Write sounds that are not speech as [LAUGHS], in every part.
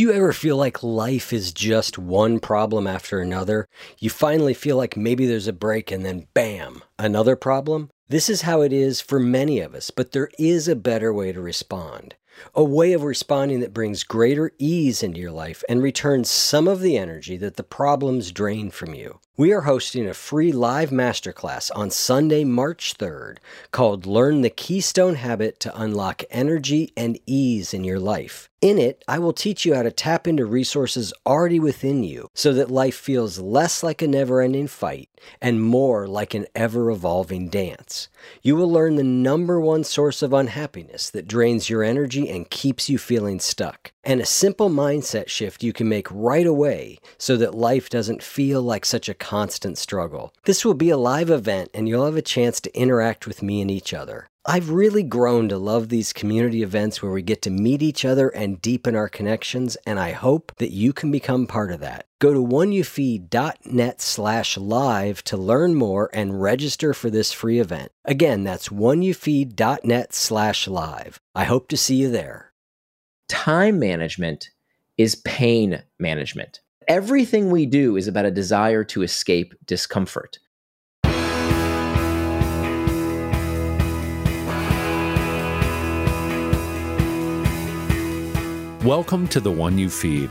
Do you ever feel like life is just one problem after another? You finally feel like maybe there's a break and then bam, another problem? This is how it is for many of us, but there is a better way to respond. A way of responding that brings greater ease into your life and returns some of the energy that the problems drain from you. We are hosting a free live masterclass on Sunday, March 3rd called Learn the Keystone Habit to Unlock Energy and Ease in Your Life. In it, I will teach you how to tap into resources already within you so that life feels less like a never ending fight and more like an ever evolving dance. You will learn the number one source of unhappiness that drains your energy and keeps you feeling stuck, and a simple mindset shift you can make right away so that life doesn't feel like such a constant struggle. This will be a live event, and you'll have a chance to interact with me and each other. I've really grown to love these community events where we get to meet each other and deepen our connections, and I hope that you can become part of that. Go to oneyoufeed.net slash live to learn more and register for this free event. Again, that's oneyoufeed.net slash live. I hope to see you there. Time management is pain management. Everything we do is about a desire to escape discomfort. Welcome to the One You Feed.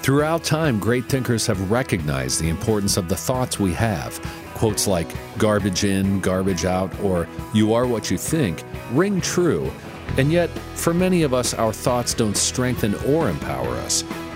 Throughout time, great thinkers have recognized the importance of the thoughts we have. Quotes like garbage in, garbage out, or you are what you think ring true. And yet, for many of us, our thoughts don't strengthen or empower us.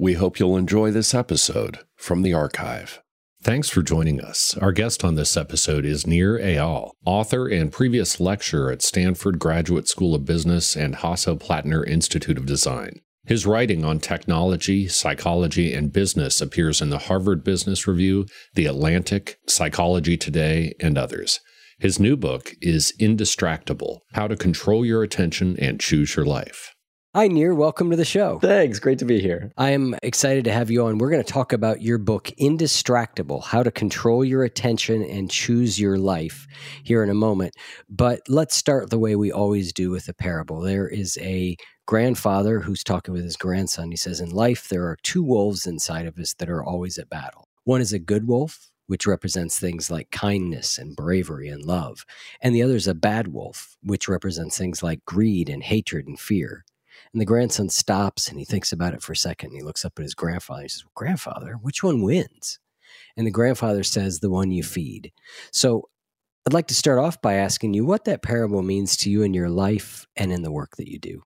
We hope you'll enjoy this episode from the archive. Thanks for joining us. Our guest on this episode is Nir Eyal, author and previous lecturer at Stanford Graduate School of Business and Hasso-Plattner Institute of Design. His writing on technology, psychology, and business appears in the Harvard Business Review, The Atlantic, Psychology Today, and others. His new book is Indistractable How to Control Your Attention and Choose Your Life. Hi, Nir. Welcome to the show. Thanks. Great to be here. I am excited to have you on. We're going to talk about your book, Indistractable How to Control Your Attention and Choose Your Life, here in a moment. But let's start the way we always do with a parable. There is a grandfather who's talking with his grandson. He says, In life, there are two wolves inside of us that are always at battle. One is a good wolf, which represents things like kindness and bravery and love. And the other is a bad wolf, which represents things like greed and hatred and fear. And the grandson stops and he thinks about it for a second. And He looks up at his grandfather. And he says, Grandfather, which one wins? And the grandfather says, The one you feed. So I'd like to start off by asking you what that parable means to you in your life and in the work that you do.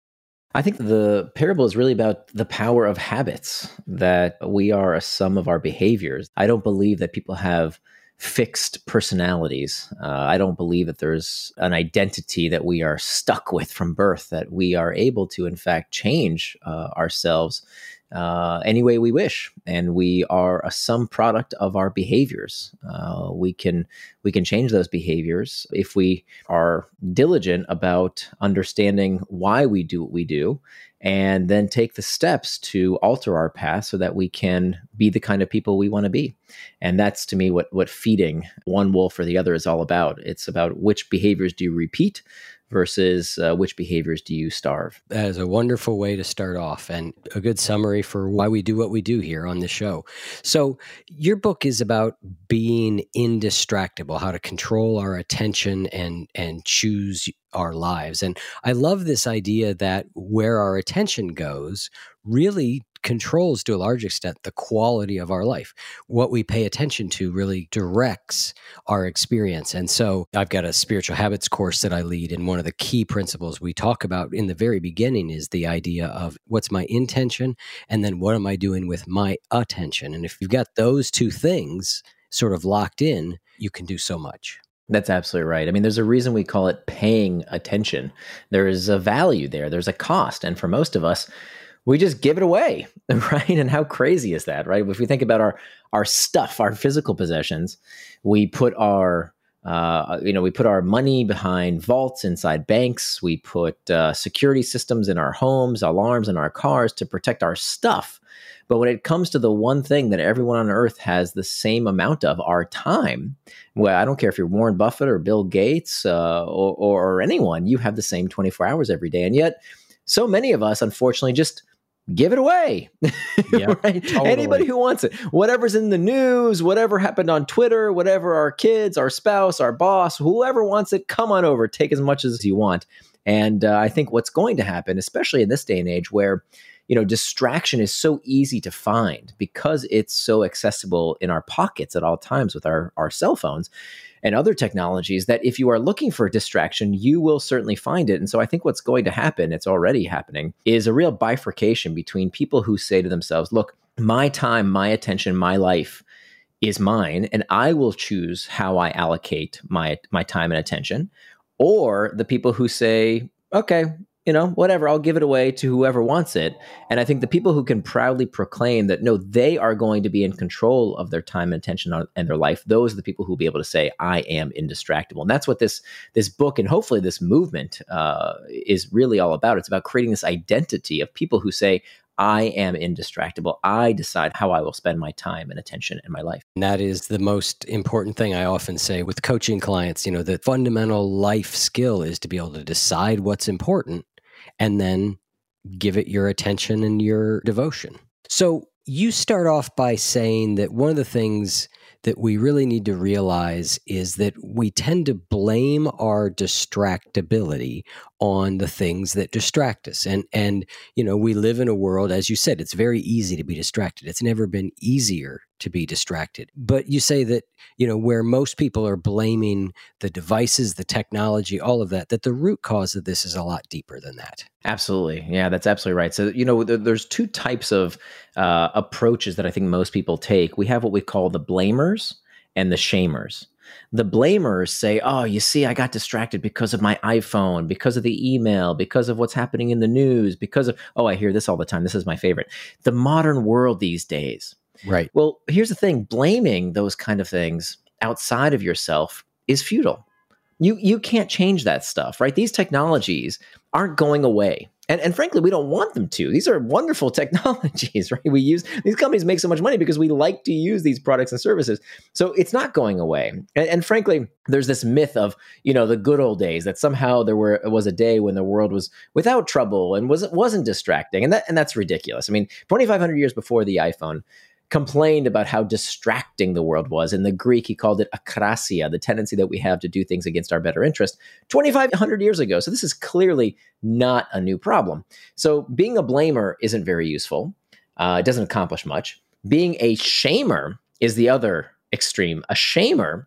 I think the parable is really about the power of habits, that we are a sum of our behaviors. I don't believe that people have fixed personalities. Uh, I don't believe that there's an identity that we are stuck with from birth, that we are able to, in fact, change uh, ourselves uh, any way we wish, and we are a sum product of our behaviors. Uh, we can we can change those behaviors if we are diligent about understanding why we do what we do and then take the steps to alter our path so that we can be the kind of people we want to be. And that's to me what what feeding one wolf or the other is all about. It's about which behaviors do you repeat versus uh, which behaviors do you starve? That is a wonderful way to start off and a good summary for why we do what we do here on the show. So, your book is about being indistractable, how to control our attention and and choose our lives. And I love this idea that where our attention goes really controls to a large extent the quality of our life. What we pay attention to really directs our experience. And so I've got a spiritual habits course that I lead. And one of the key principles we talk about in the very beginning is the idea of what's my intention and then what am I doing with my attention. And if you've got those two things sort of locked in, you can do so much. That's absolutely right. I mean, there's a reason we call it paying attention. There is a value there, there's a cost. And for most of us, we just give it away, [LAUGHS] right? And how crazy is that, right? If we think about our our stuff, our physical possessions, we put our uh, you know, we put our money behind vaults inside banks. We put uh, security systems in our homes, alarms in our cars to protect our stuff. But when it comes to the one thing that everyone on earth has the same amount of, our time, well, I don't care if you're Warren Buffett or Bill Gates uh, or, or anyone, you have the same 24 hours every day. And yet, so many of us, unfortunately, just give it away. [LAUGHS] Yeah, right? Totally. Anybody who wants it, whatever's in the news, whatever happened on Twitter, whatever our kids, our spouse, our boss, whoever wants it, come on over, take as much as you want. And uh, I think what's going to happen, especially in this day and age where you know distraction is so easy to find because it's so accessible in our pockets at all times with our our cell phones and other technologies that if you are looking for a distraction, you will certainly find it. And so I think what's going to happen, it's already happening, is a real bifurcation between people who say to themselves, look, my time, my attention, my life is mine, and I will choose how I allocate my my time and attention. Or the people who say, okay, you know, whatever, I'll give it away to whoever wants it. And I think the people who can proudly proclaim that no, they are going to be in control of their time and attention and their life, those are the people who will be able to say, I am indistractable. And that's what this this book and hopefully this movement uh, is really all about. It's about creating this identity of people who say, I am indistractable. I decide how I will spend my time and attention in my life. And that is the most important thing I often say with coaching clients. You know, the fundamental life skill is to be able to decide what's important and then give it your attention and your devotion. So you start off by saying that one of the things that we really need to realize is that we tend to blame our distractibility on the things that distract us. And and you know we live in a world as you said it's very easy to be distracted. It's never been easier to be distracted. But you say that you know where most people are blaming the devices the technology all of that that the root cause of this is a lot deeper than that. Absolutely. Yeah that's absolutely right. So you know there's two types of uh, approaches that i think most people take. We have what we call the blamers and the shamers the blamers say, oh, you see, I got distracted because of my iPhone, because of the email, because of what's happening in the news, because of, oh, I hear this all the time. This is my favorite. The modern world these days. Right. Well, here's the thing blaming those kind of things outside of yourself is futile. You, you can't change that stuff, right? These technologies aren't going away. And, and frankly, we don't want them to. These are wonderful [LAUGHS] technologies, right? We use these companies make so much money because we like to use these products and services. So it's not going away. And, and frankly, there's this myth of you know the good old days that somehow there were was a day when the world was without trouble and wasn't wasn't distracting, and that and that's ridiculous. I mean, 2,500 years before the iPhone, complained about how distracting the world was. In the Greek, he called it akrasia, the tendency that we have to do things against our better interest 2,500 years ago. So this is clearly not a new problem. So being a blamer isn't very useful. Uh, it doesn't accomplish much. Being a shamer is the other extreme. A shamer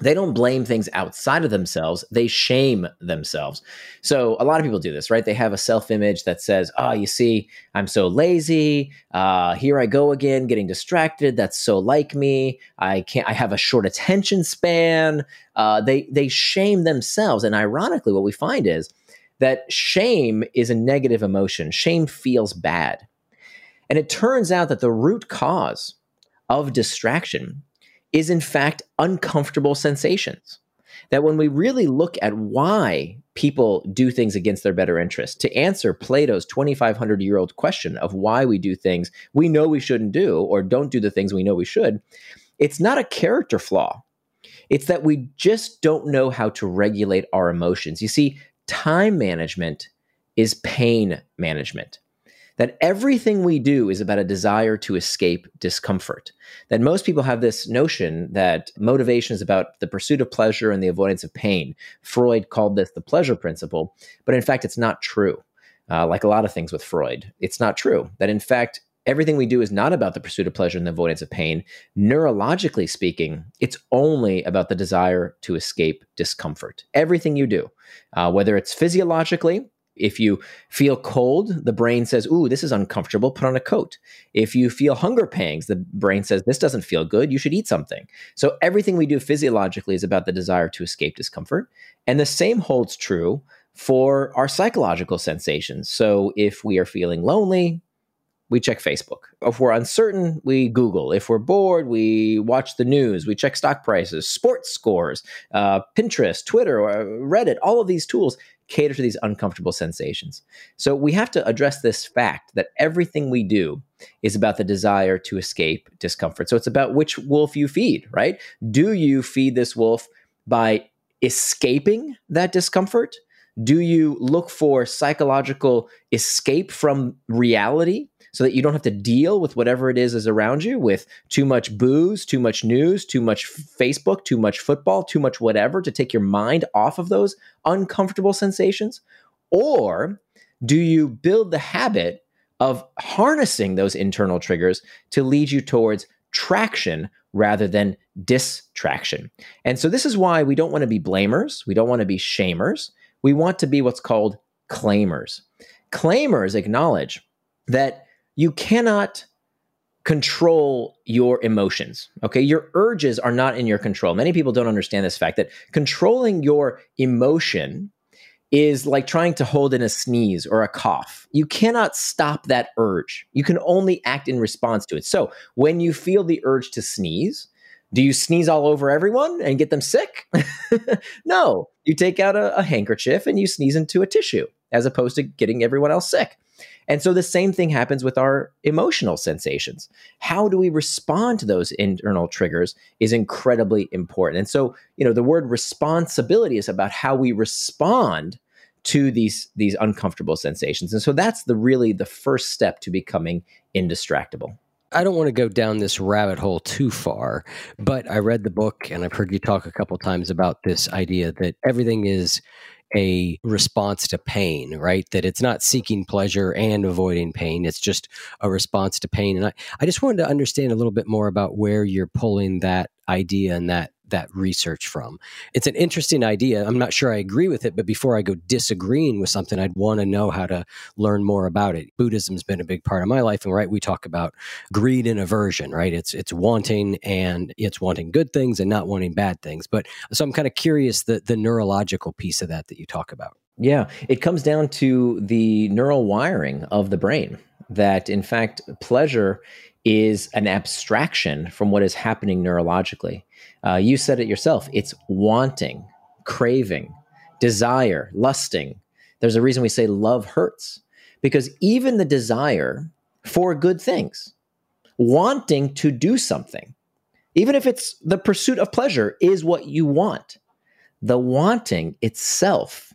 they don't blame things outside of themselves. They shame themselves. So a lot of people do this right? They have a self-image that says oh you see i'm so lazy. Uh, here i go again getting distracted. That's so like me. I can't i have a short attention span. Uh, they they shame themselves. And ironically what we find is that shame is a negative emotion. Shame feels bad. And it turns out that the root cause of distraction is in fact uncomfortable sensations. That when we really look at why people do things against their better interest, to answer Plato's 2,500 year old question of why we do things we know we shouldn't do or don't do the things we know we should, it's not a character flaw. It's that we just don't know how to regulate our emotions. You see, time management is pain management. That everything we do is about a desire to escape discomfort. That most people have this notion that motivation is about the pursuit of pleasure and the avoidance of pain. Freud called this the pleasure principle, but in fact, it's not true. Uh, like a lot of things with Freud, it's not true. That in fact, everything we do is not about the pursuit of pleasure and the avoidance of pain. Neurologically speaking, it's only about the desire to escape discomfort. Everything you do, uh, whether it's physiologically, if you feel cold, the brain says, Ooh, this is uncomfortable, put on a coat. If you feel hunger pangs, the brain says, This doesn't feel good, you should eat something. So everything we do physiologically is about the desire to escape discomfort. And the same holds true for our psychological sensations. So if we are feeling lonely, we check Facebook. If we're uncertain, we Google. If we're bored, we watch the news. We check stock prices, sports scores, uh, Pinterest, Twitter, or Reddit. All of these tools cater to these uncomfortable sensations. So we have to address this fact that everything we do is about the desire to escape discomfort. So it's about which wolf you feed, right? Do you feed this wolf by escaping that discomfort? Do you look for psychological escape from reality so that you don't have to deal with whatever it is is around you with too much booze, too much news, too much Facebook, too much football, too much whatever to take your mind off of those uncomfortable sensations? Or do you build the habit of harnessing those internal triggers to lead you towards traction rather than distraction? And so, this is why we don't want to be blamers, we don't want to be shamers, we want to be what's called claimers. Claimers acknowledge that you cannot control your emotions. Okay. Your urges are not in your control. Many people don't understand this fact that controlling your emotion is like trying to hold in a sneeze or a cough. You cannot stop that urge. You can only act in response to it. So when you feel the urge to sneeze, do you sneeze all over everyone and get them sick? [LAUGHS] no. You take out a, a handkerchief and you sneeze into a tissue as opposed to getting everyone else sick. And so the same thing happens with our emotional sensations. How do we respond to those internal triggers is incredibly important. And so, you know, the word responsibility is about how we respond to these these uncomfortable sensations. And so that's the really the first step to becoming indistractable. I don't want to go down this rabbit hole too far, but I read the book and I've heard you talk a couple times about this idea that everything is a response to pain, right? That it's not seeking pleasure and avoiding pain. It's just a response to pain. And I, I just wanted to understand a little bit more about where you're pulling that idea and that that research from. It's an interesting idea. I'm not sure I agree with it, but before I go disagreeing with something, I'd want to know how to learn more about it. Buddhism's been a big part of my life, and right, we talk about greed and aversion, right? It's it's wanting and it's wanting good things and not wanting bad things. But so I'm kind of curious the the neurological piece of that that you talk about. Yeah, it comes down to the neural wiring of the brain. That in fact, pleasure is an abstraction from what is happening neurologically. Uh, you said it yourself it's wanting, craving, desire, lusting. There's a reason we say love hurts because even the desire for good things, wanting to do something, even if it's the pursuit of pleasure, is what you want. The wanting itself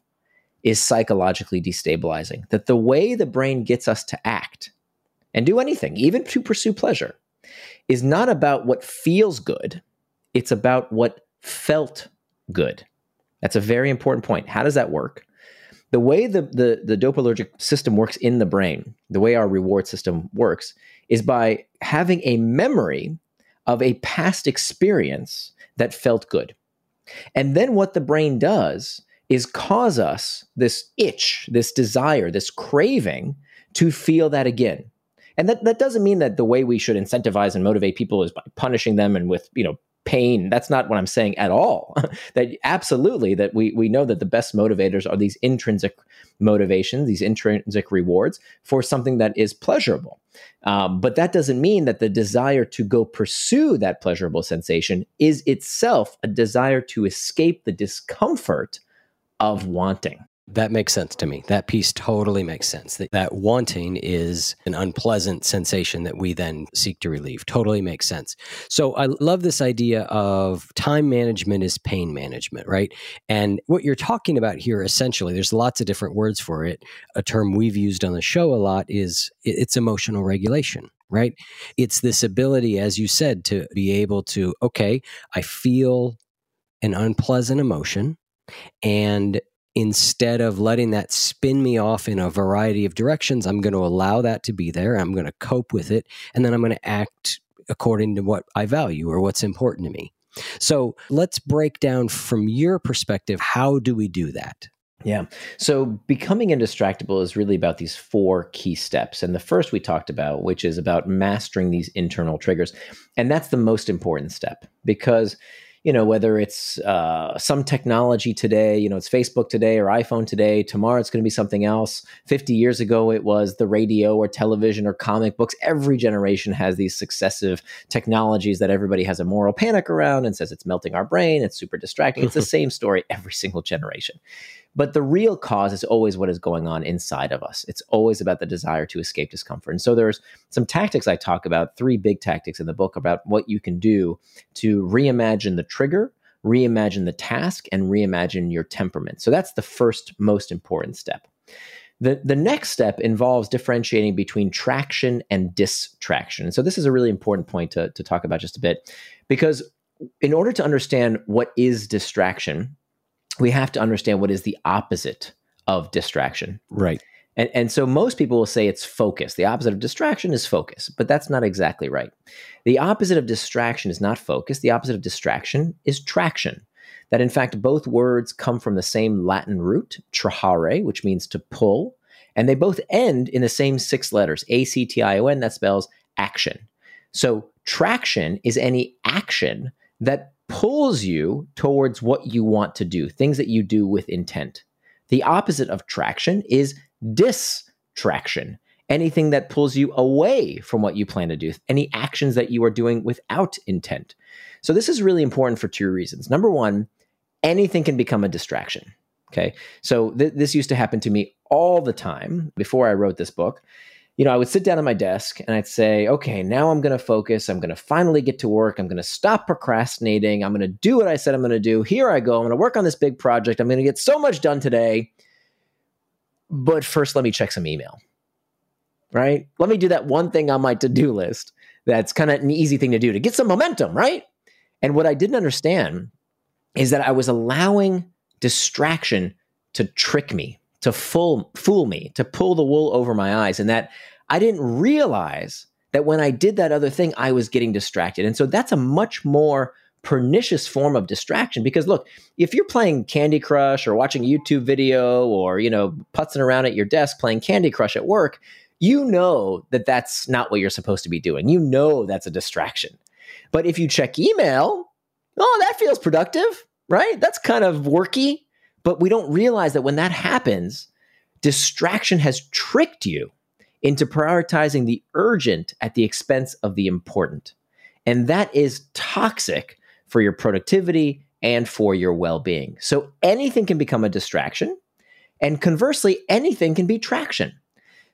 is psychologically destabilizing. That the way the brain gets us to act and do anything, even to pursue pleasure, is not about what feels good, it's about what felt good. That's a very important point. How does that work? The way the, the, the system works in the brain, the way our reward system works, is by having a memory of a past experience that felt good. And then what the brain does is cause us this itch, this desire, this craving to feel that again. And that, that doesn't mean that the way we should incentivize and motivate people is by punishing them and with, you know, pain. That's not what I'm saying at all. [LAUGHS] that absolutely that we we know that the best motivators are these intrinsic motivations, these intrinsic rewards for something that is pleasurable. Um, but that doesn't mean that the desire to go pursue that pleasurable sensation is itself a desire to escape the discomfort of wanting. That makes sense to me. That piece totally makes sense. That, that wanting is an unpleasant sensation that we then seek to relieve. Totally makes sense. So I love this idea of time management is pain management, right? And what you're talking about here essentially, there's lots of different words for it. A term we've used on the show a lot is it's emotional regulation right? It's this ability, as you said, to be able to, okay, I feel an unpleasant emotion. And instead of letting that spin me off in a variety of directions, I'm going to allow that to be there. I'm going to cope with it. And then I'm going to act according to what I value or what's important to me. So let's break down from your perspective how do we do that? Yeah. So becoming indistractable is really about these four key steps. And the first we talked about, which is about mastering these internal triggers. And that's the most important step because you know whether it's uh, some technology today you know it's facebook today or iphone today tomorrow it's going to be something else. 50 years ago it was the radio or television or comic books. Every generation has these successive technologies that everybody has a moral panic around and says it's melting our brain it's super distracting. It's the [LAUGHS] same story every single generation but the real cause is always what is going on inside of us. It's always about the desire to escape discomfort. And so there's some tactics I talk about, three big tactics in the book about what you can do to reimagine the trigger, reimagine the task, and reimagine your temperament. So that's the first most important step. The, the next step involves differentiating between traction and distraction. So, this is a really important point to, to talk about just a bit because, in order to understand what is distraction, we have to understand what is the opposite of distraction. Right. And, and so most people will say it's focus. The opposite of distraction is focus, but that's not exactly right. The opposite of distraction is not focus. The opposite of distraction is traction. That in fact, both words come from the same Latin root, trahare, which means to pull, and they both end in the same six letters, A C T I O N, that spells action. So traction is any action that pulls you towards what you want to do, things that you do with intent. The opposite of traction is distraction, anything that pulls you away from what you plan to do, any actions that you are doing without intent. So, this is really important for two reasons. Number one, anything can become a distraction. Okay. So, th- this used to happen to me all the time before I wrote this book you know, I would sit down at my desk and I'd say, okay, now I'm going to focus. I'm going to finally get to work. I'm going to stop procrastinating. I'm going to do what I said I'm going to do. Here I go. I'm going to work on this big project. I'm going to get so much done today. But first, let me check some email, right? Let me do that one thing on my to do list that's kind of an easy thing to do to get some momentum, right? And what I didn't understand is that I was allowing distraction to trick me to fool fool me, to pull the wool over my eyes, and that I didn't realize that when I did that other thing, I was getting distracted. And so that's a much more pernicious form of distraction because look, if you're playing Candy Crush or watching a YouTube video or, you know, putzing around at your desk playing Candy Crush at work, you know that that's not what you're supposed to be doing. You know that's a distraction. But if you check email, oh, that feels productive, right? That's kind of worky. But we don't realize that when that happens, distraction has tricked you into prioritizing the urgent at the expense of the important. And that is toxic for your productivity and for your well being. So anything can become a distraction. And conversely, anything can be traction.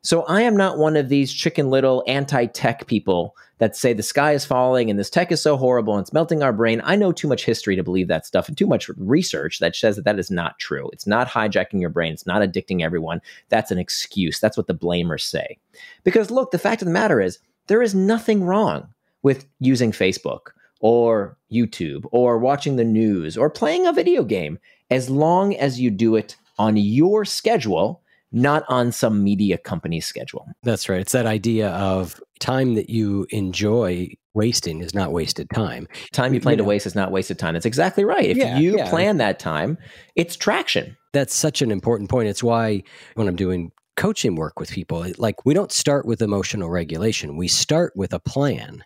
So I am not one of these chicken little anti tech people that say the sky is falling and this tech is so horrible and it's melting our brain. I know too much history to believe that stuff and too much research that says that that is not true. It's not hijacking your brain, it's not addicting everyone. That's an excuse. That's what the blamers say. Because look, the fact of the matter is, there is nothing wrong with using Facebook or YouTube or watching the news or playing a video game as long as you do it on your schedule not on some media company's schedule. That's right. It's that idea of time that you enjoy wasting is not wasted time. Time you plan you know, to waste is not wasted time. That's exactly right. If yeah, you yeah. plan that time, it's traction. That's such an important point. It's why when I'm doing coaching work with people, like we don't start with emotional regulation. We start with a plan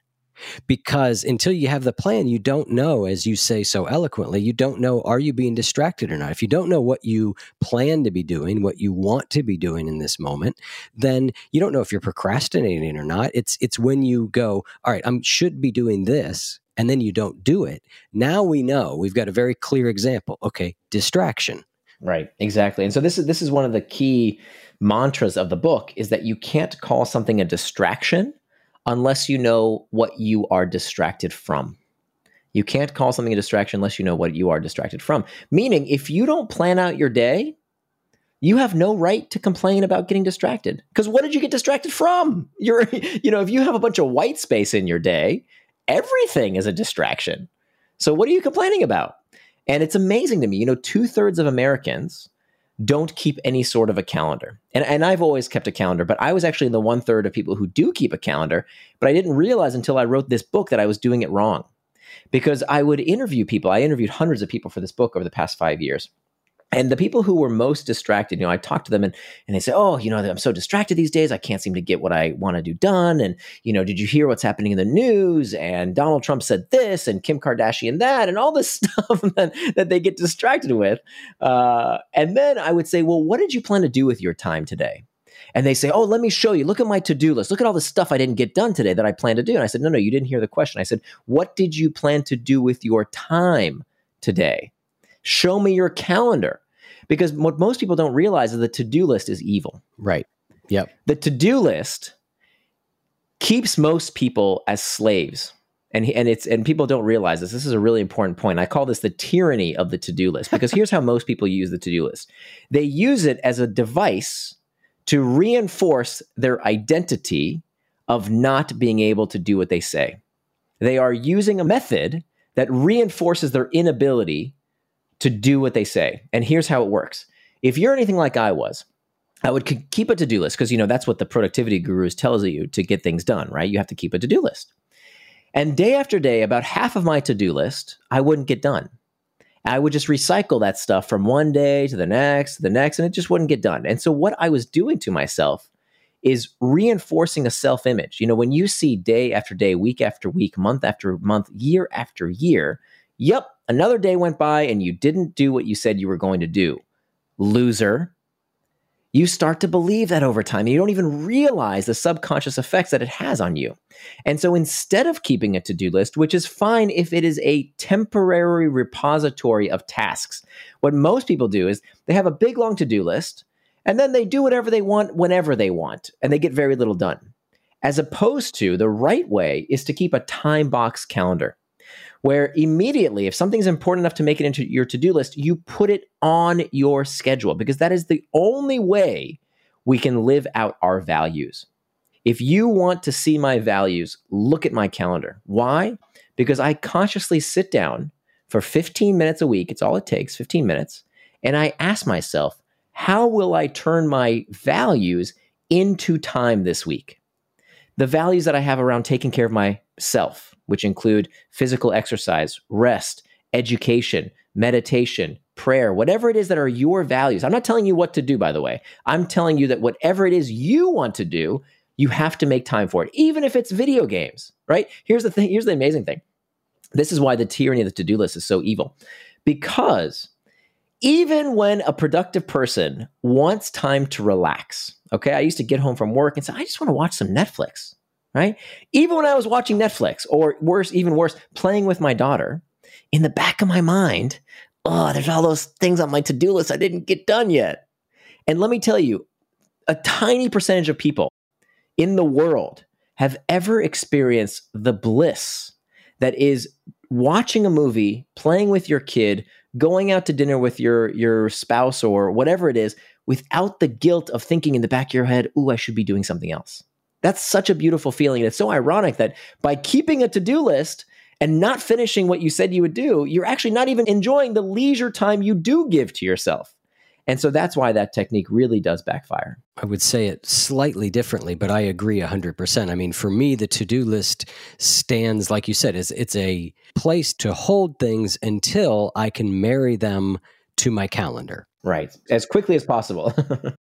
because until you have the plan you don't know as you say so eloquently you don't know are you being distracted or not? If you don't know what you plan to be doing what you want to be doing in this moment then you don't know if you're procrastinating or not. It's it's when you go all right i should be doing this and then you don't do it. Now we know. We've got a very clear example. Okay distraction. Right, exactly. And so this is this is one of the key mantras of the book is that you can't call something a distraction unless you know what you are distracted from. You can't call something a distraction unless you know what you are distracted from. Meaning, if you don't plan out your day, you have no right to complain about getting distracted. Because what did you get distracted from? [LAUGHS] You're, you know, if you have a bunch of white space in your day, everything is a distraction. So what are you complaining about? And it's amazing to me, you know, two thirds of Americans don't keep any sort of a calendar. And, and I've always kept a calendar, but I was actually in the one third of people who do keep a calendar. But I didn't realize until I wrote this book that I was doing it wrong because I would interview people. I interviewed hundreds of people for this book over the past five years. And the people who were most distracted, you know, I talked to them and, and they say, Oh, you know, I'm so distracted these days. I can't seem to get what I want to do done. And, you know, did you hear what's happening in the news? And Donald Trump said this and Kim Kardashian [LAUGHS] that and all this [LAUGHS] stuff that, that they get distracted with. Uh, and then I would say, Well, what did you plan to do with your time today? And they say, Oh, let me show you. Look at my to do list. Look at all the stuff I didn't get done today that I planned to do. And I said, No, no, you didn't hear the question. I said, What did you plan to do with your time today? Show me your calendar. Because what most people don't realize is the to do list is evil. Right. Yep. The to do list keeps most people as slaves. And, and it's and people don't realize this. This is a really important point. I call this the tyranny of the to-do list [LAUGHS] because here's how most people use the to-do list. They use it as a device to reinforce their identity of not being able to do what they say. They are using a method that reinforces their inability to do what they say. And here's how it works. If you're anything like I was, I would keep a to-do list because you know that's what the productivity gurus tells you to get things done, right? You have to keep a to-do list. And day after day, about half of my to-do list I wouldn't get done. I would just recycle that stuff from one day to the next, to the next, and it just wouldn't get done. And so what I was doing to myself is reinforcing a self-image. You know, when you see day after day, week after week, month after month, year after year, yep, Another day went by and you didn't do what you said you were going to do. Loser. You start to believe that over time. You don't even realize the subconscious effects that it has on you. And so instead of keeping a to do list, which is fine if it is a temporary repository of tasks, what most people do is they have a big long to do list and then they do whatever they want whenever they want and they get very little done. As opposed to the right way is to keep a time box calendar where immediately, if something's important enough to make it into your to do list, you put it on your schedule because that is the only way we can live out our values. If you want to see my values, look at my calendar. Why? Because I consciously sit down for 15 minutes a week. It's all it takes, 15 minutes. And I ask myself, how will I turn my values into time this week? The values that I have around taking care of myself, which include physical exercise, rest, education, meditation, prayer, whatever it is that are your values. I'm not telling you what to do, by the way. I'm telling you that whatever it is you want to do, you have to make time for it, even if it's video games, right? Here's the thing, here's the amazing thing. This is why the tyranny of the to do list is so evil. Because even when a productive person wants time to relax, okay, I used to get home from work and say, I just want to watch some Netflix right? Even when I was watching Netflix, or worse, even worse, playing with my daughter, in the back of my mind, oh, there's all those things on my to do list I didn't get done yet. And let me tell you, a tiny percentage of people in the world have ever experienced the bliss that is watching a movie, playing with your kid, going out to dinner with your your spouse or whatever it is without the guilt of thinking in the back of your head, "Ooh, I should be doing something else." That's such a beautiful feeling. And it's so ironic that by keeping a to do list and not finishing what you said you would do, you're actually not even enjoying the leisure time you do give to yourself. And so that's why that technique really does backfire. I would say it slightly differently, but I agree 100%. I mean, for me, the to do list stands, like you said, is it's a place to hold things until I can marry them to my calendar. Right. As quickly as possible. [LAUGHS]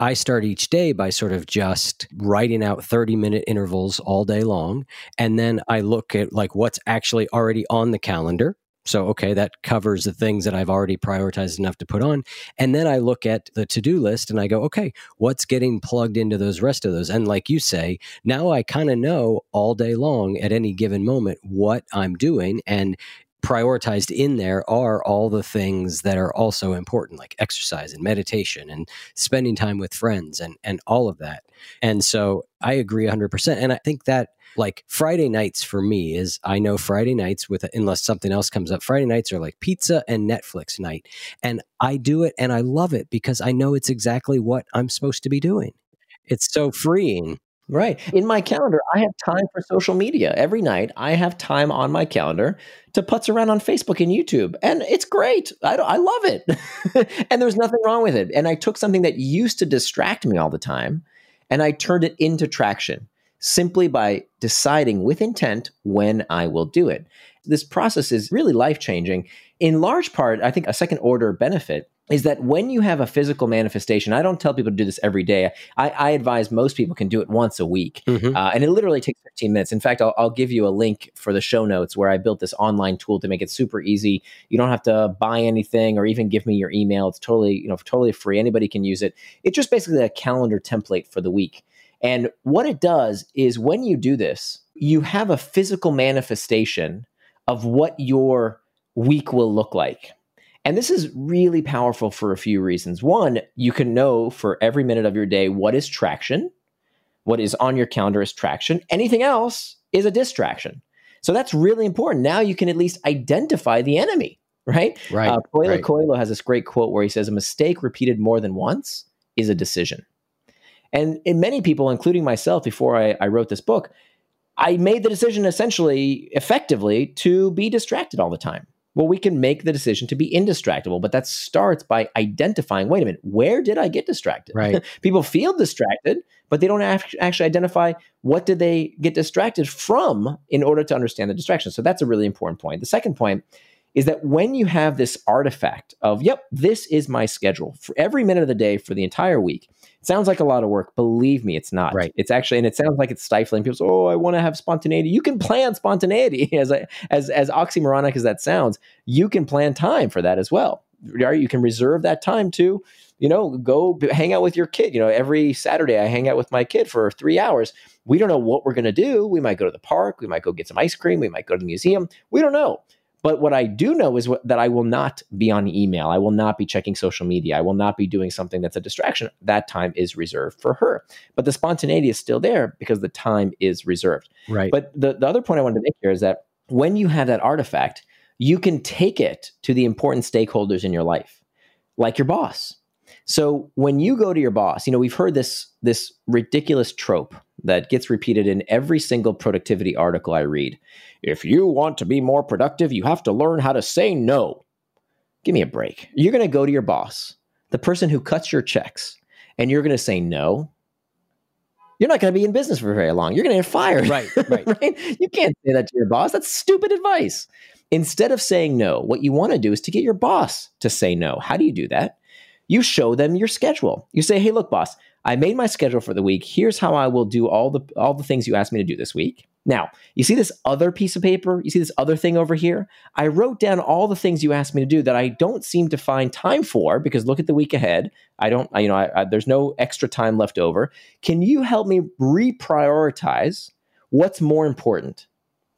I start each day by sort of just writing out 30 minute intervals all day long. And then I look at like what's actually already on the calendar. So, okay, that covers the things that I've already prioritized enough to put on. And then I look at the to do list and I go, okay, what's getting plugged into those rest of those? And like you say, now I kind of know all day long at any given moment what I'm doing. And prioritized in there are all the things that are also important like exercise and meditation and spending time with friends and and all of that. And so i agree 100% and i think that like friday nights for me is i know friday nights with unless something else comes up friday nights are like pizza and netflix night. And i do it and i love it because i know it's exactly what i'm supposed to be doing. It's so freeing Right. In my calendar, I have time for social media. Every night, I have time on my calendar to putz around on Facebook and YouTube. And it's great. I, I love it. [LAUGHS] and there's nothing wrong with it. And I took something that used to distract me all the time and I turned it into traction simply by deciding with intent when I will do it. This process is really life changing. In large part, I think a second order benefit is that when you have a physical manifestation, I don't tell people to do this every day. I, I advise most people can do it once a week. Mm-hmm. Uh, and it literally takes 15 minutes. In fact, I'll, I'll, give you a link for the show notes where I built this online tool to make it super easy. You don't have to buy anything or even give me your email. It's totally, you know, totally free. Anybody can use it. It's just basically a calendar template for the week. And what it does is when you do this, you have a physical manifestation of what your week will look like. And this is really powerful for a few reasons. One, you can know for every minute of your day what is traction, what is on your calendar is traction. Anything else is a distraction. So that's really important. Now you can at least identify the enemy, right? Right. Uh, Paulo right. Coelho has this great quote where he says, A mistake repeated more than once is a decision. And in many people, including myself, before I, I wrote this book, I made the decision essentially, effectively, to be distracted all the time. Well, we can make the decision to be indistractable, but that starts by identifying wait a minute, where did I get distracted? Right. [LAUGHS] People feel distracted, but they don't actually identify what did they get distracted from in order to understand the distraction. So that's a really important point. The second point is that when you have this artifact of, yep, this is my schedule for every minute of the day for the entire week, it sounds like a lot of work. Believe me, it's not. Right. It's actually, and it sounds like it's stifling. People say, "Oh, I want to have spontaneity." You can plan spontaneity, [LAUGHS] as as as oxymoronic as that sounds. You can plan time for that as well. You can reserve that time to, you know, go hang out with your kid. You know, every Saturday I hang out with my kid for three hours. We don't know what we're going to do. We might go to the park. We might go get some ice cream. We might go to the museum. We don't know. But what I do know is what, that I will not be on email. I will not be checking social media. I will not be doing something that's a distraction. That time is reserved for her. But the spontaneity is still there because the time is reserved. Right. But the, the other point I wanted to make here is that when you have that artifact, you can take it to the important stakeholders in your life, like your boss. So when you go to your boss, you know, we've heard this this ridiculous trope that gets repeated in every single productivity article I read. If you want to be more productive, you have to learn how to say no. Give me a break. You're going to go to your boss, the person who cuts your checks, and you're going to say no. You're not going to be in business for very long. You're going to get fired. Right, [LAUGHS] right. right. You can't say that to your boss. That's stupid advice. Instead of saying no, what you want to do is to get your boss to say no. How do you do that? You show them your schedule. You say, "Hey, look, boss, I made my schedule for the week. Here's how I will do all the all the things you asked me to do this week. Now, you see this other piece of paper? You see this other thing over here? I wrote down all the things you asked me to do that I don't seem to find time for because look at the week ahead. I don't, you know, I, I, there's no extra time left over. Can you help me reprioritize what's more important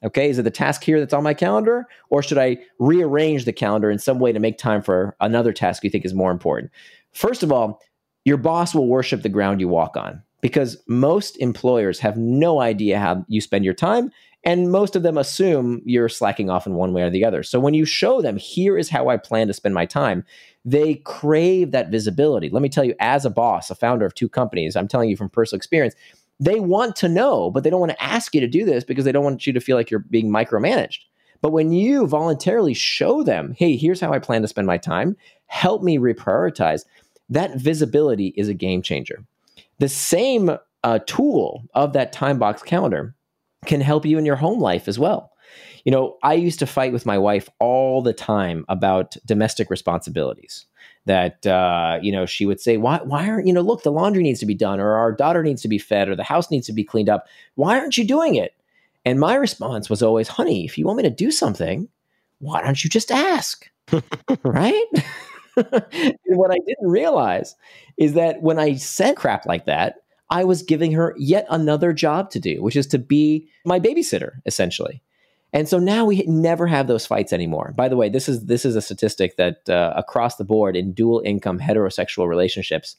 Okay, is it the task here that's on my calendar, or should I rearrange the calendar in some way to make time for another task you think is more important? First of all, your boss will worship the ground you walk on because most employers have no idea how you spend your time and most of them assume you're slacking off in one way or the other. So when you show them, here is how I plan to spend my time, they crave that visibility. Let me tell you, as a boss, a founder of two companies, I'm telling you from personal experience, they want to know, but they don't want to ask you to do this because they don't want you to feel like you're being micromanaged. But when you voluntarily show them, hey, here's how I plan to spend my time, help me reprioritize, that visibility is a game changer. The same uh, tool of that time box calendar can help you in your home life as well. You know, I used to fight with my wife all the time about domestic responsibilities. That uh, you know, she would say, "Why? Why aren't you know? Look, the laundry needs to be done, or our daughter needs to be fed, or the house needs to be cleaned up. Why aren't you doing it?" And my response was always, "Honey, if you want me to do something, why don't you just ask?" [LAUGHS] right? [LAUGHS] and what I didn't realize is that when I said crap like that, I was giving her yet another job to do, which is to be my babysitter, essentially. And so now we never have those fights anymore. By the way, this is this is a statistic that uh, across the board in dual income heterosexual relationships,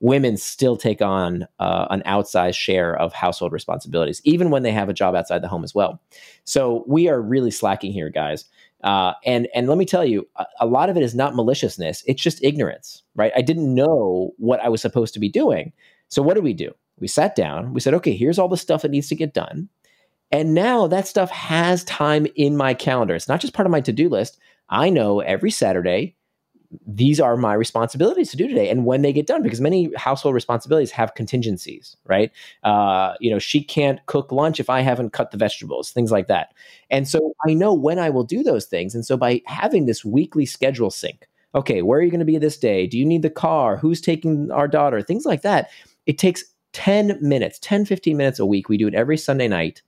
women still take on uh, an outsized share of household responsibilities, even when they have a job outside the home as well. So we are really slacking here, guys. Uh, and and let me tell you, a, a lot of it is not maliciousness; it's just ignorance, right? I didn't know what I was supposed to be doing, so what did we do? We sat down, we said, okay, here's all the stuff that needs to get done. And now that stuff has time in my calendar. It's not just part of my to do list. I know every Saturday, these are my responsibilities to do today and when they get done because many household responsibilities have contingencies right uh, you know she can't cook lunch if i haven't cut the vegetables things like that and so i know when i will do those things and so by having this weekly schedule sync okay where are you going to be this day do you need the car who's taking our daughter things like that it takes 10 minutes, 10, 15 minutes a week. We do it every Sunday night.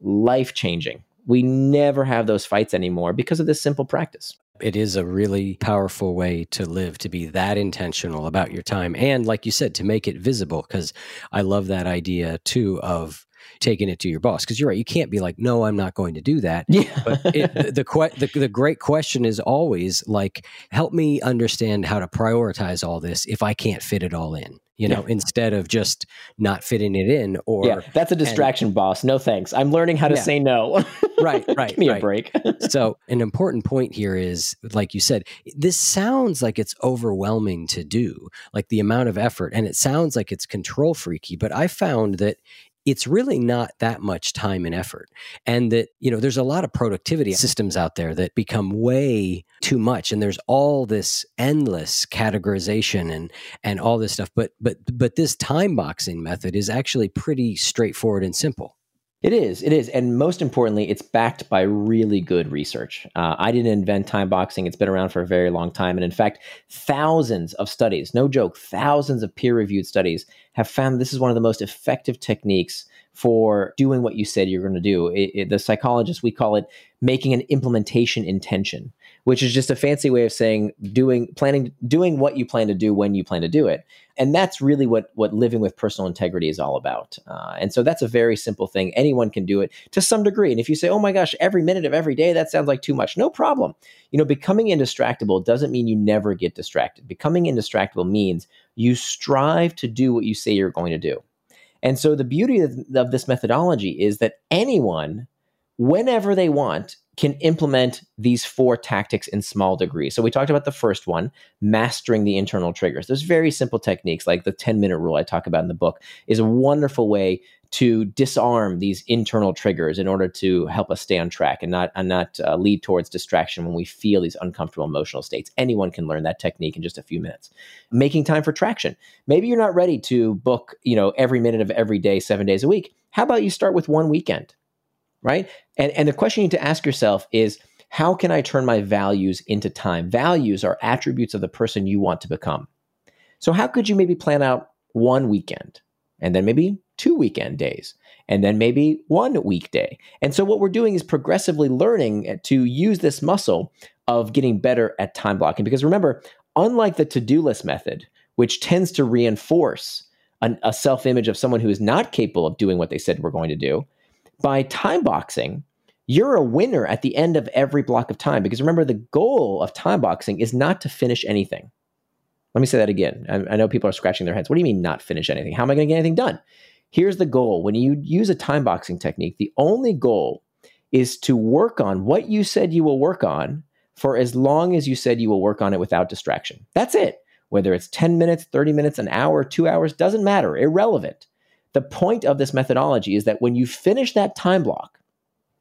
Life changing. We never have those fights anymore because of this simple practice. It is a really powerful way to live, to be that intentional about your time. And like you said, to make it visible, because I love that idea too of taking it to your boss because you're right you can't be like no i'm not going to do that yeah but it, the, the, the, the great question is always like help me understand how to prioritize all this if i can't fit it all in you know, yeah. instead of just not fitting it in or Yeah, that's a distraction, and, boss. No thanks. I'm learning how to yeah. say no. [LAUGHS] right, right. Give me right. a break. [LAUGHS] so an important point here is like you said, this sounds like it's overwhelming to do, like the amount of effort, and it sounds like it's control freaky, but I found that it's really not that much time and effort. And that, you know, there's a lot of productivity systems out there that become way too much. And there's all this endless categorization and and all this stuff. But but but this time boxing method is actually pretty straightforward and simple. It is. It is. And most importantly, it's backed by really good research. Uh, I didn't invent time boxing. It's been around for a very long time. And in fact, thousands of studies, no joke, thousands of peer reviewed studies have found this is one of the most effective techniques for doing what you said you're going to do. It, it, the psychologists, we call it making an implementation intention, which is just a fancy way of saying doing planning doing what you plan to do when you plan to do it. And that's really what what living with personal integrity is all about. Uh, and so that's a very simple thing. Anyone can do it to some degree. And if you say, "Oh my gosh, every minute of every day, that sounds like too much," no problem. You know, becoming indistractable doesn't mean you never get distracted. Becoming indistractable means you strive to do what you say you're going to do. And so the beauty of, of this methodology is that anyone, whenever they want, can implement these four tactics in small degrees. So we talked about the first one, mastering the internal triggers. There's very simple techniques like the 10 minute rule I talk about in the book is a wonderful way to disarm these internal triggers in order to help us stay on track and not and not uh, lead towards distraction when we feel these uncomfortable emotional states. Anyone can learn that technique in just a few minutes. Making time for traction. Maybe you're not ready to book, you know, every minute of every day 7 days a week. How about you start with one weekend? Right? And and the question you need to ask yourself is how can I turn my values into time? Values are attributes of the person you want to become. So how could you maybe plan out one weekend and then maybe two weekend days and then maybe one weekday. And so what we're doing is progressively learning to use this muscle of getting better at time blocking. Because remember, unlike the to do list method, which tends to reinforce an, a self image of someone who is not capable of doing what they said we're going to do, by time boxing, you're a winner at the end of every block of time. Because remember, the goal of time boxing is not to finish anything. Let me say that again. I, I know people are scratching their heads. What do you mean not finish anything? How am I going to get anything done? Here's the goal. When you use a time boxing technique, the only goal is to work on what you said you will work on for as long as you said you will work on it without distraction. That's it. Whether it's 10 minutes, 30 minutes, an hour, two hours, doesn't matter, irrelevant. The point of this methodology is that when you finish that time block,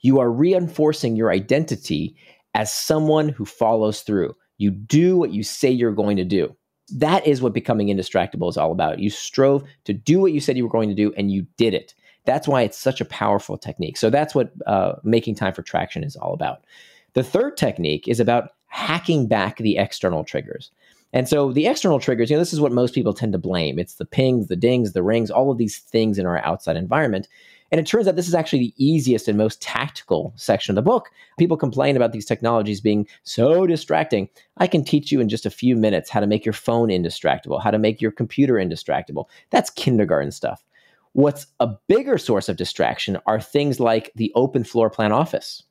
you are reinforcing your identity as someone who follows through. You do what you say you're going to do. That is what becoming indistractable is all about. You strove to do what you said you were going to do, and you did it. That's why it's such a powerful technique. So that's what uh, making time for traction is all about. The third technique is about hacking back the external triggers. And so the external triggers, you know, this is what most people tend to blame. It's the pings, the dings, the rings, all of these things in our outside environment. And it turns out this is actually the easiest and most tactical section of the book. People complain about these technologies being so distracting. I can teach you in just a few minutes how to make your phone indistractable, how to make your computer indistractable. That's kindergarten stuff. What's a bigger source of distraction are things like the open floor plan office,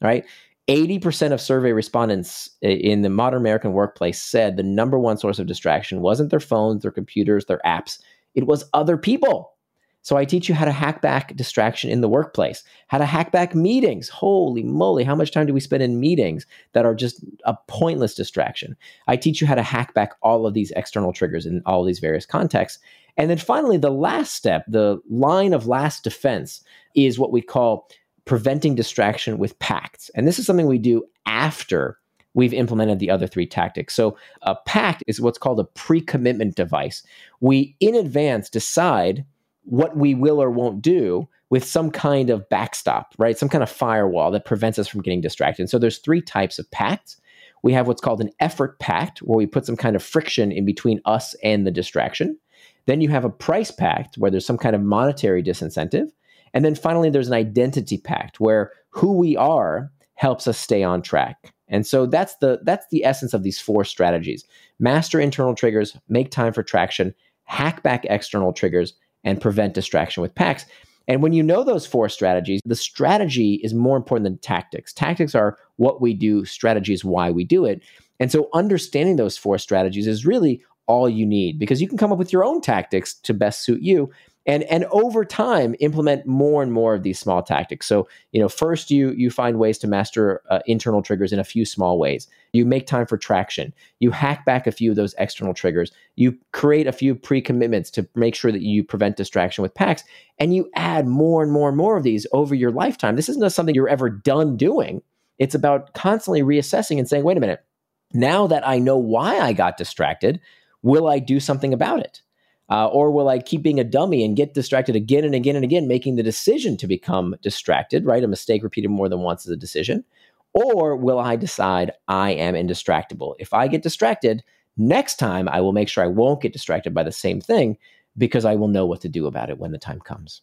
right? 80% of survey respondents in the modern American workplace said the number one source of distraction wasn't their phones, their computers, their apps. It was other people. So I teach you how to hack back distraction in the workplace, how to hack back meetings. Holy moly, how much time do we spend in meetings that are just a pointless distraction? I teach you how to hack back all of these external triggers in all these various contexts. And then finally, the last step, the line of last defense, is what we call preventing distraction with pacts. And this is something we do after we've implemented the other three tactics. So a pact is what's called a pre commitment device. We in advance decide what we will or won't do with some kind of backstop, right? Some kind of firewall that prevents us from getting distracted. And so there's three types of pacts. We have what's called an effort pact, where we put some kind of friction in between us and the distraction. Then you have a price pact, where there's some kind of monetary disincentive. And then finally, there's an identity pact, where who we are helps us stay on track. And so that's the that's the essence of these four strategies. Master internal triggers, make time for traction, hack back external triggers, and prevent distraction with pacts. And when you know those four strategies, the strategy is more important than tactics. Tactics are what we do, strategy is why we do it. And so understanding those four strategies is really all you need because you can come up with your own tactics to best suit you and and over time implement more and more of these small tactics. So you know first you you find ways to master uh, internal triggers in a few small ways. You make time for traction. You hack back a few of those external triggers. You create a few pre-commitments to make sure that you prevent distraction with pacts and you add more and more and more of these over your lifetime. This isn't something you're ever done doing. It's about constantly reassessing and saying wait a minute. Now that i know why i got distracted will i do something about it uh, or will I keep being a dummy and get distracted again and again and again, making the decision to become distracted, right? A mistake repeated more than once is a decision. Or will I decide I am indistractable? If I get distracted, next time I will make sure I won't get distracted by the same thing because I will know what to do about it when the time comes.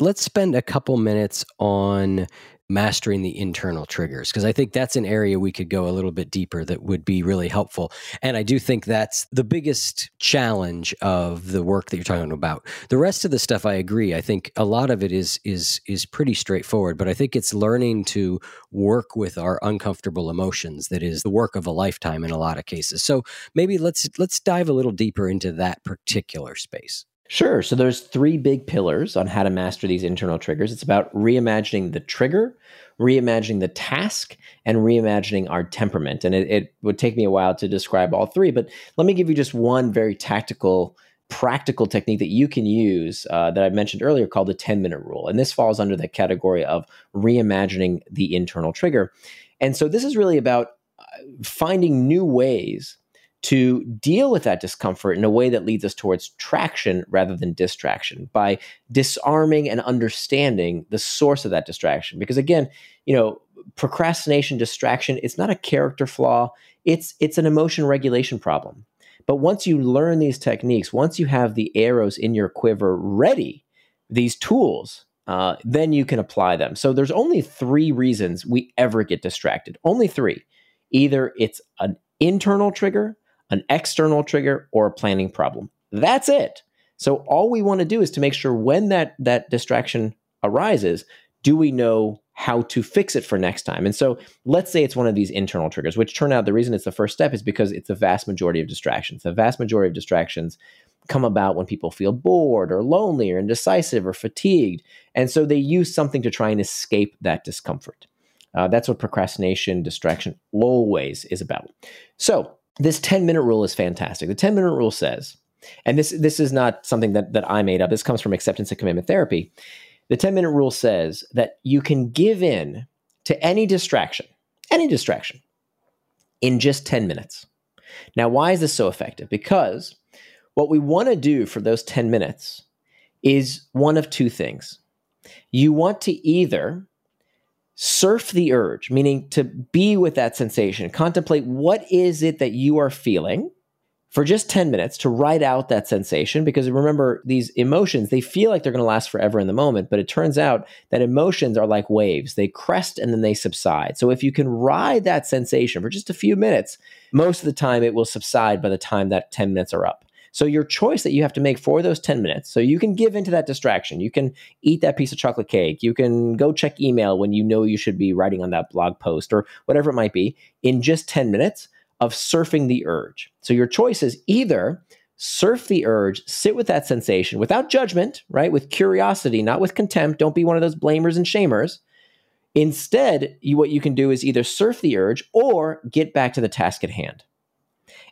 Let's spend a couple minutes on mastering the internal triggers because I think that's an area we could go a little bit deeper that would be really helpful. And I do think that's the biggest challenge of the work that you're talking about. The rest of the stuff I agree. I think a lot of it is is is pretty straightforward, but I think it's learning to work with our uncomfortable emotions that is the work of a lifetime in a lot of cases. So maybe let's let's dive a little deeper into that particular space. Sure. So there's three big pillars on how to master these internal triggers. It's about reimagining the trigger, reimagining the task, and reimagining our temperament. And it, it, would take me a while to describe all three, but let me give you just one very tactical, practical technique that you can use uh, that I mentioned earlier called the 10 minute rule. And this falls under the category of reimagining the internal trigger. And so this is really about uh, finding new ways to deal with that discomfort in a way that leads us towards traction rather than distraction by disarming and understanding the source of that distraction. Because again you know procrastination distraction it's not a character flaw. It's it's an emotion regulation problem. But once you learn these techniques once you have the arrows in your quiver ready these tools uh, then you can apply them. So there's only three reasons we ever get distracted. Only three. Either it's an internal trigger an external trigger, or a planning problem. That's it. So all we want to do is to make sure when that that distraction arises, do we know how to fix it for next time? And so let's say it's one of these internal triggers, which turn out the reason it's the first step is because it's the vast majority of distractions. The vast majority of distractions come about when people feel bored or lonely or indecisive or fatigued. And so they use something to try and escape that discomfort. Uh, that's what procrastination, distraction always is about. So this 10 minute rule is fantastic. The 10 minute rule says, and this this is not something that, that I made up, this comes from acceptance and commitment therapy. The 10 minute rule says that you can give in to any distraction, any distraction, in just 10 minutes. Now, why is this so effective? Because what we want to do for those 10 minutes is one of two things. You want to either surf the urge, meaning to be with that sensation, contemplate what is it that you are feeling for just 10 minutes to write out that sensation. Because remember these emotions they feel like they're going to last forever in the moment but it turns out that emotions are like waves. They crest and then they subside. So if you can ride that sensation for just a few minutes most of the time it will subside by the time that 10 minutes are up so your choice that you have to make for those 10 minutes, so you can give into that distraction. You can eat that piece of chocolate cake. You can go check email when you know you should be writing on that blog post or whatever it might be in just 10 minutes of surfing the urge. So your choice is either surf the urge, sit with that sensation without judgment, right? With curiosity, not with contempt. Don't be one of those blamers and shamers. Instead, you, what you can do is either surf the urge or get back to the task at hand.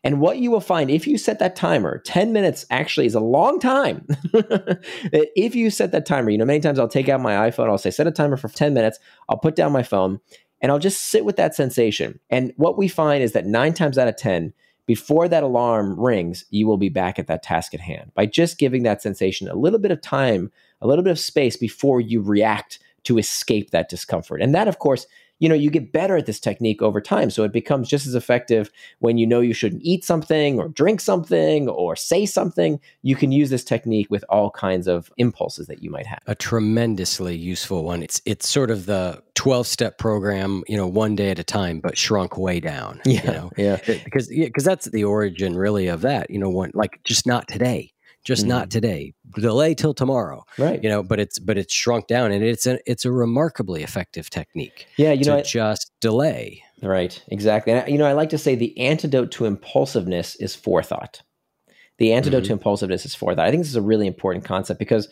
And what you will find if you set that timer, 10 minutes actually is a long time. [LAUGHS] if you set that timer, you know, many times I'll take out my iPhone, I'll say, set a timer for 10 minutes, I'll put down my phone, and I'll just sit with that sensation. And what we find is that nine times out of 10, before that alarm rings, you will be back at that task at hand by just giving that sensation a little bit of time, a little bit of space before you react to escape that discomfort. And that, of course, you know you get better at this technique over time. So it becomes just as effective when you know you shouldn't eat something or drink something or say something. You can use this technique with all kinds of impulses that you might have. A tremendously useful one. It's it's sort of the 12 step program you know one day at a time but shrunk way down yeah you know? yeah. Because yeah, because that's the origin really of that you know one like just not today just mm-hmm. not today. Delay till tomorrow right. you know but it's but it's shrunk down and it's a it's a remarkably effective technique yeah you know just delay. Right exactly and you know i like to say the antidote to impulsiveness is forethought. The antidote mm-hmm. to impulsiveness is forethought. I think this is a really important concept because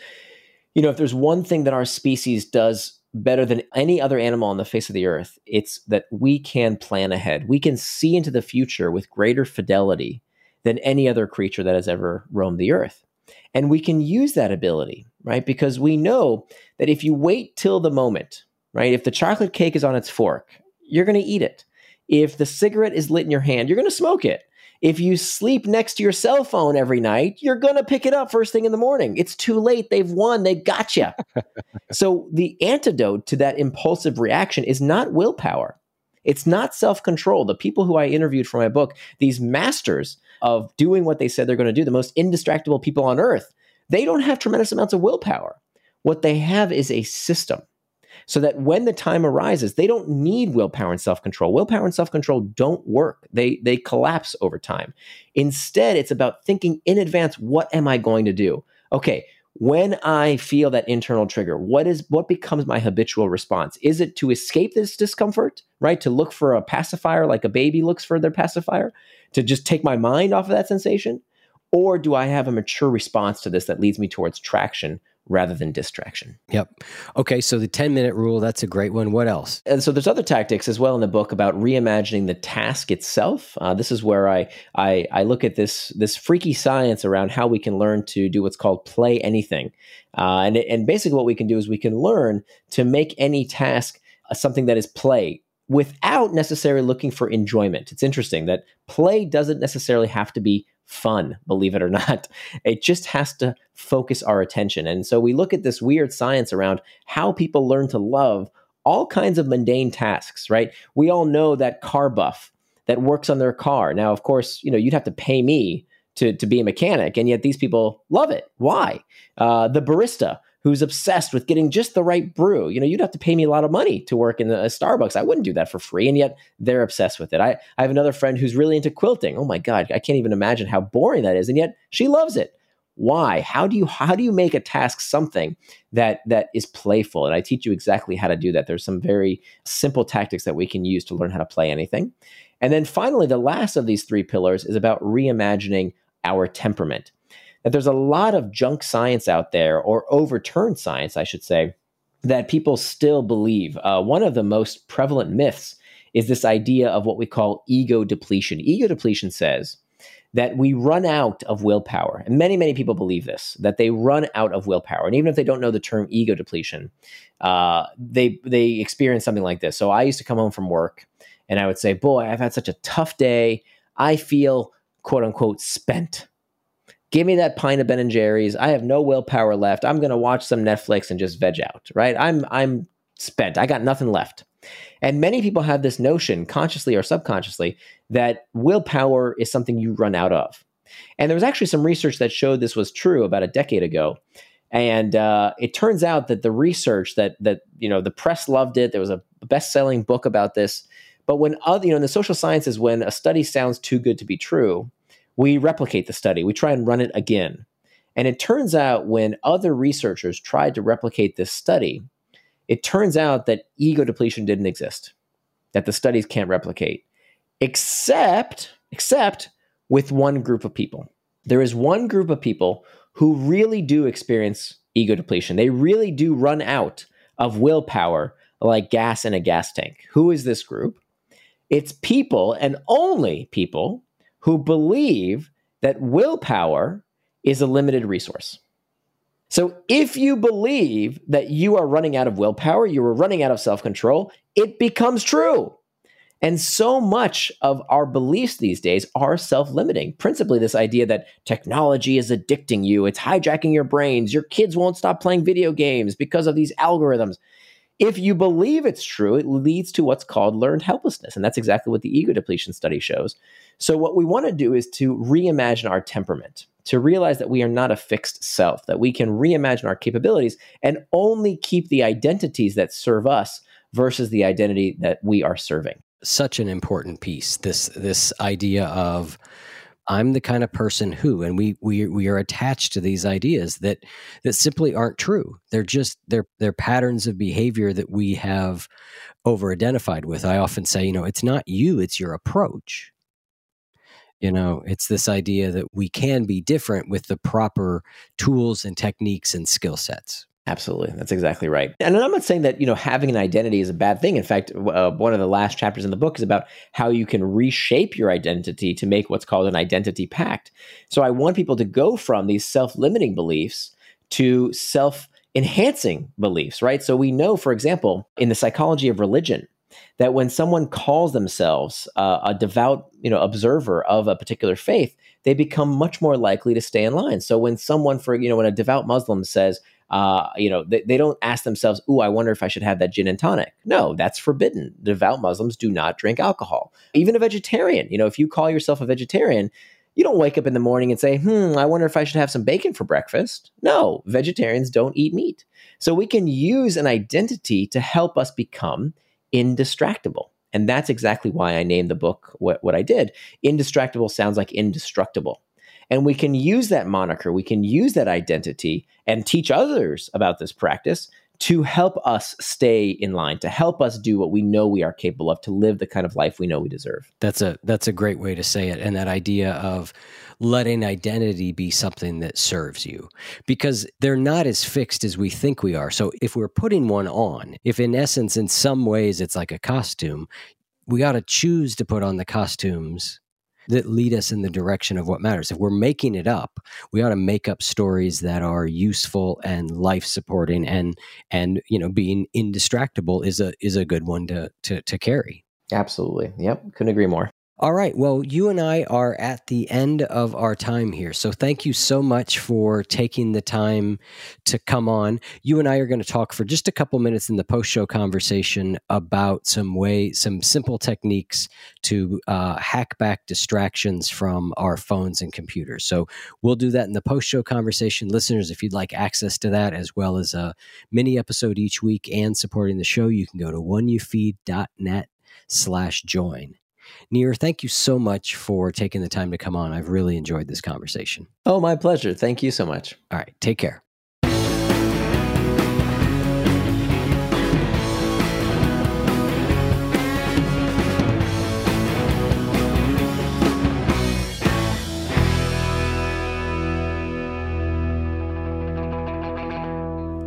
you know if there's one thing that our species does better than any other animal on the face of the earth it's that we can plan ahead. We can see into the future with greater fidelity than any other creature that has ever roamed the earth. And we can use that ability, right? Because we know that if you wait till the moment, right? If the chocolate cake is on its fork, you're going to eat it. If the cigarette is lit in your hand, you're going to smoke it. If you sleep next to your cell phone every night, you're going to pick it up first thing in the morning. It's too late. They've won. They got you. [LAUGHS] so the antidote to that impulsive reaction is not willpower. It's not self control. The people who I interviewed for my book, these masters of doing what they said they're going to do, the most indistractable people on earth, they don't have tremendous amounts of willpower. What they have is a system. so that when the time arises, they don't need willpower and self control. Willpower and self control don't work, they, they collapse over time. Instead, it's about thinking in advance what am I going to do? Okay, when I feel that internal trigger, what is what becomes my habitual response? Is it to escape this discomfort, right? To look for a pacifier like a baby looks for their pacifier, to just take my mind off of that sensation? Or do I have a mature response to this that leads me towards traction rather than distraction. Yep. Okay, so the 10 minute rule, that's a great one. What else? And so there's other tactics as well in the book about reimagining the task itself. Uh, this is where I, I, I look at this this freaky science around how we can learn to do what's called play anything. Uh, and, and basically what we can do is we can learn to make any task uh, something that is play without necessarily looking for enjoyment. It's interesting that play doesn't necessarily have to be fun, believe it or not. [LAUGHS] It just has to focus our attention. And so we look at this weird science around how people learn to love all kinds of mundane tasks, right? We all know that car buff that works on their car. Now, of course, you know, you'd have to pay me to, to be a mechanic, and yet these people love it. Why? Uh, the barista who's obsessed with getting just the right brew. You know, you'd have to pay me a lot of money to work in a uh, Starbucks. I wouldn't do that for free, and yet they're obsessed with it. I, I have another friend who's really into quilting. Oh my god, I can't even imagine how boring that is, and yet she loves it. Why? How do you how do you make a task something that that is playful? And I teach you exactly how to do that. There's some very simple tactics that we can use to learn how to play anything. And then finally, the last of these three pillars is about reimagining our temperament that there's a lot of junk science out there, or overturned science, I should say, that people still believe. Uh, one of the most prevalent myths is this idea of what we call ego depletion. Ego depletion says that we run out of willpower. And many, many people believe this, that they run out of willpower. And even if they don't know the term ego depletion, uh, they, they experience something like this. So I used to come home from work and I would say, Boy, I've had such a tough day. I feel quote unquote spent. Give me that pint of Ben and Jerry's. I have no willpower left. I'm going to watch some Netflix and just veg out, right? I'm I'm spent. I got nothing left. And many people have this notion, consciously or subconsciously, that willpower is something you run out of. And there was actually some research that showed this was true about a decade ago. And uh, it turns out that the research that that you know the press loved it. There was a best-selling book about this. But when other, you know, in the social sciences, when a study sounds too good to be true, we replicate the study, we try and run it again. And it turns out when other researchers tried to replicate this study, it turns out that ego depletion didn't exist, that the studies can't replicate, except, except with one group of people. There is one group of people who really do experience ego depletion. They really do run out of willpower like gas in a gas tank. Who is this group? It's people and only people who believe that willpower is a limited resource. So if you believe that you are running out of willpower, you are running out of self control, it becomes true. And so much of our beliefs these days are self limiting. Principally, this idea that technology is addicting you, it's hijacking your brains, your kids won't stop playing video games because of these algorithms. If you believe it's true, it leads to what's called learned helplessness. And that's exactly what the ego depletion study shows. So, what we want to do is to reimagine our temperament, to realize that we are not a fixed self, that we can reimagine our capabilities and only keep the identities that serve us versus the identity that we are serving. Such an important piece. This this idea of I'm the kind of person who, and we we we are attached to these ideas that that simply aren't true. They're just they're they're patterns of behavior that we have over identified with. I often say, you know, it's not you, it's your approach. You know, it's this idea that we can be different with the proper tools and techniques and skill sets. Absolutely. That's exactly right. And I'm not saying that, you know, having an identity is a bad thing. In fact, uh, one of the last chapters in the book is about how you can reshape your identity to make what's called an identity pact. So I want people to go from these self-limiting beliefs to self enhancing beliefs, right? So we know, for example, in the psychology of religion, that when someone calls themselves uh, a devout, you know, observer of a particular faith, they become much more likely to stay in line. So when someone, for you know, when a devout Muslim says, uh, you know, they, they don't ask themselves, "Ooh, I wonder if I should have that gin and tonic." No, that's forbidden. Devout Muslims do not drink alcohol. Even a vegetarian, you know, if you call yourself a vegetarian, You don't wake up in the morning and say, hmm, I wonder if I should have some bacon for breakfast. No, vegetarians don't eat meat. So we can use an identity to help us become indistractable. And that's exactly why I named the book what, what I did. Indistractable sounds like indestructible. And we can use that moniker, we can use that identity and teach others about this practice to help us stay in line, to help us do what we know we are capable of, to live the kind of life we know we deserve. That's a that's a great way to say it. And that idea of letting identity be something that serves you because they're not as fixed as we think we are. So if we're putting one on, if in essence in some ways it's like a costume, we got to choose to put on the costumes that lead us in the direction of what matters. If we're making it up, we ought to make up stories that are useful and life supporting and and you know being indistractable is a is a good one to to to carry. Absolutely. Yep, couldn't agree more. All right. Well, you and I are at the end of our time here. So thank you so much for taking the time to come on. You and I are going to talk for just a couple minutes in the post show conversation about some way, some simple techniques to uh, hack back distractions from our phones and computers. So we'll do that in the post show conversation. Listeners, if you'd like access to that as well as a mini episode each week and supporting the show, you can go to oneyoufeed.net slash join. Nir, thank you so much for taking the time to come on. I've really enjoyed this conversation. Oh, my pleasure. Thank you so much. All right. Take care.